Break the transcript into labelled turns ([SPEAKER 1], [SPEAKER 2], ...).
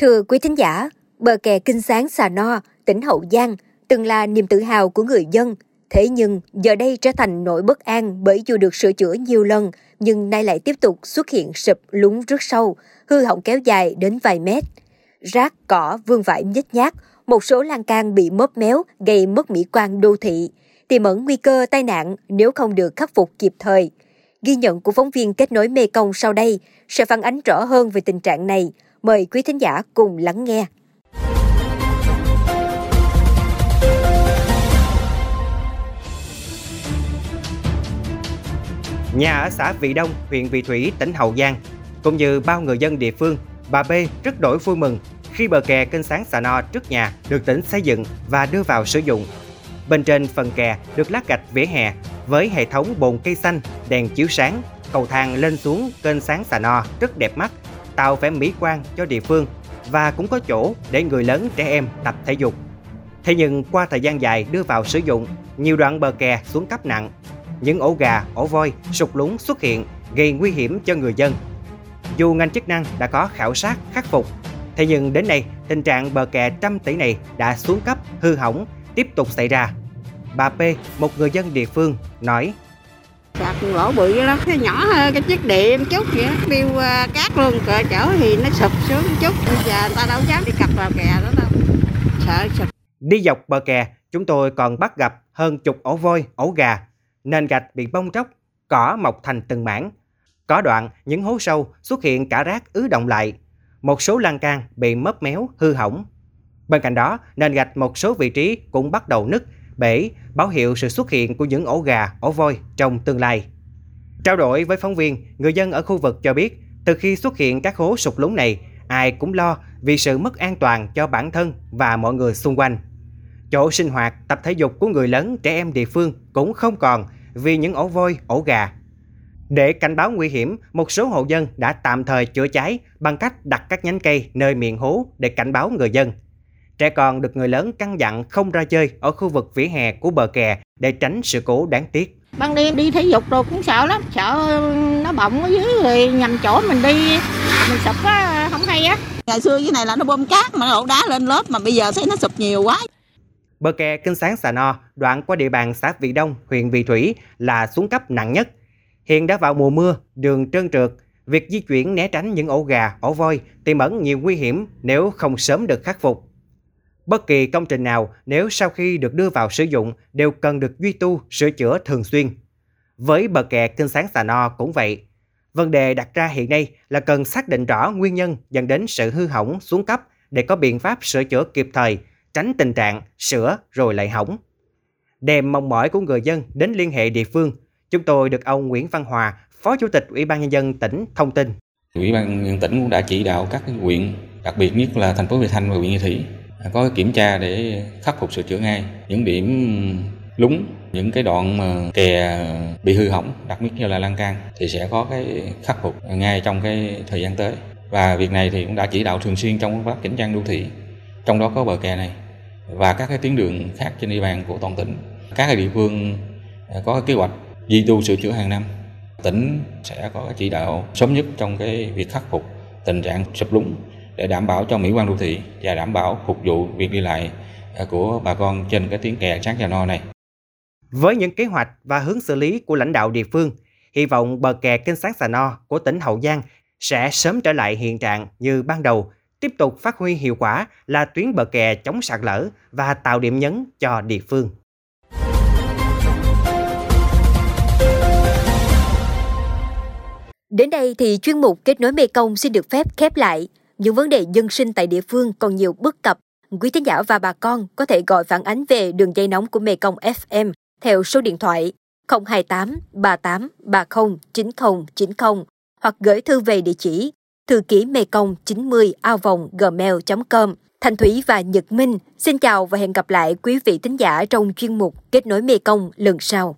[SPEAKER 1] Thưa quý thính giả, bờ kè Kinh Sáng Xà No, tỉnh Hậu Giang từng là niềm tự hào của người dân. Thế nhưng giờ đây trở thành nỗi bất an bởi dù được sửa chữa nhiều lần nhưng nay lại tiếp tục xuất hiện sụp lún rất sâu, hư hỏng kéo dài đến vài mét. Rác, cỏ, vương vãi nhếch nhác, một số lan can bị mớp méo gây mất mỹ quan đô thị, tiềm ẩn nguy cơ tai nạn nếu không được khắc phục kịp thời. Ghi nhận của phóng viên kết nối Mê Công sau đây sẽ phản ánh rõ hơn về tình trạng này. Mời quý thính giả cùng lắng nghe.
[SPEAKER 2] Nhà ở xã Vị Đông, huyện Vị Thủy, tỉnh Hậu Giang, cũng như bao người dân địa phương, bà B rất đổi vui mừng khi bờ kè kênh sáng xà no trước nhà được tỉnh xây dựng và đưa vào sử dụng. Bên trên phần kè được lát gạch vỉa hè với hệ thống bồn cây xanh, đèn chiếu sáng, cầu thang lên xuống kênh sáng xà no rất đẹp mắt, tạo vẻ mỹ quan cho địa phương và cũng có chỗ để người lớn trẻ em tập thể dục. Thế nhưng qua thời gian dài đưa vào sử dụng, nhiều đoạn bờ kè xuống cấp nặng, những ổ gà, ổ voi, sụt lún xuất hiện gây nguy hiểm cho người dân. Dù ngành chức năng đã có khảo sát khắc phục, thế nhưng đến nay tình trạng bờ kè trăm tỷ này đã xuống cấp, hư hỏng, tiếp tục xảy ra. Bà P, một người dân địa phương, nói
[SPEAKER 3] Sạc lỗ bự lắm, cái nhỏ hơn cái chiếc điện chút vậy, biêu uh, ờ, cát luôn, cỡ chở thì nó sụp xuống chút, bây giờ người ta đâu dám đi cặp vào kè đó đâu, sợ sụp.
[SPEAKER 2] Đi dọc bờ kè, chúng tôi còn bắt gặp hơn chục ổ voi, ổ gà, nền gạch bị bong tróc, cỏ mọc thành từng mảng. Có đoạn những hố sâu xuất hiện cả rác ứ động lại, một số lan can bị mấp méo, hư hỏng. Bên cạnh đó, nền gạch một số vị trí cũng bắt đầu nứt, bể, báo hiệu sự xuất hiện của những ổ gà, ổ voi trong tương lai. Trao đổi với phóng viên, người dân ở khu vực cho biết, từ khi xuất hiện các hố sụt lún này, ai cũng lo vì sự mất an toàn cho bản thân và mọi người xung quanh. Chỗ sinh hoạt, tập thể dục của người lớn, trẻ em địa phương cũng không còn vì những ổ voi, ổ gà. Để cảnh báo nguy hiểm, một số hộ dân đã tạm thời chữa cháy bằng cách đặt các nhánh cây nơi miệng hố để cảnh báo người dân. Trẻ con được người lớn căn dặn không ra chơi ở khu vực vỉa hè của bờ kè để tránh sự cố đáng tiếc.
[SPEAKER 3] Ban đêm đi thể dục rồi cũng sợ lắm, sợ nó bọng ở dưới rồi nhầm chỗ mình đi, mình sụp á, không hay á.
[SPEAKER 4] Ngày xưa dưới này là nó bơm cát mà đổ đá lên lớp mà bây giờ thấy nó sụp nhiều quá.
[SPEAKER 2] Bờ kè kênh sáng Xà No, đoạn qua địa bàn xã Vị Đông, huyện Vị Thủy là xuống cấp nặng nhất. Hiện đã vào mùa mưa, đường trơn trượt, việc di chuyển né tránh những ổ gà, ổ voi tiềm ẩn nhiều nguy hiểm nếu không sớm được khắc phục. Bất kỳ công trình nào nếu sau khi được đưa vào sử dụng đều cần được duy tu, sửa chữa thường xuyên. Với bờ kè kênh sáng Xà No cũng vậy. Vấn đề đặt ra hiện nay là cần xác định rõ nguyên nhân dẫn đến sự hư hỏng xuống cấp để có biện pháp sửa chữa kịp thời, tránh tình trạng sửa rồi lại hỏng. Đem mong mỏi của người dân đến liên hệ địa phương, chúng tôi được ông Nguyễn Văn Hòa, Phó Chủ tịch Ủy ban Nhân dân tỉnh thông tin.
[SPEAKER 5] Ủy ban nhân tỉnh cũng đã chỉ đạo các huyện, đặc biệt nhất là thành phố Vị Thanh và huyện Như Thủy có kiểm tra để khắc phục sửa chữa ngay. Những điểm lúng, những cái đoạn mà kè bị hư hỏng, đặc biệt như là lan can, thì sẽ có cái khắc phục ngay trong cái thời gian tới. Và việc này thì cũng đã chỉ đạo thường xuyên trong công tác chỉnh trang đô thị, trong đó có bờ kè này, và các cái tuyến đường khác trên địa bàn của toàn tỉnh. Các địa phương à, có kế hoạch duy tu sửa chữa hàng năm. Tỉnh sẽ có chỉ đạo sớm nhất trong cái việc khắc phục tình trạng sụp lún để đảm bảo cho mỹ quan đô thị và đảm bảo phục vụ việc đi lại à, của bà con trên cái tuyến kè sáng trà no này.
[SPEAKER 2] Với những kế hoạch và hướng xử lý của lãnh đạo địa phương, hy vọng bờ kè kênh sáng Xà No của tỉnh Hậu Giang sẽ sớm trở lại hiện trạng như ban đầu, tiếp tục phát huy hiệu quả là tuyến bờ kè chống sạt lở và tạo điểm nhấn cho địa phương.
[SPEAKER 1] Đến đây thì chuyên mục Kết nối Mê Công xin được phép khép lại những vấn đề dân sinh tại địa phương còn nhiều bất cập. Quý thính giả và bà con có thể gọi phản ánh về đường dây nóng của Mekong FM theo số điện thoại 028 38 30 90 90 hoặc gửi thư về địa chỉ thư ký mekong 90 ao vòng gmail.com. Thanh Thúy và Nhật Minh, xin chào và hẹn gặp lại quý vị thính giả trong chuyên mục Kết nối Mekong lần sau.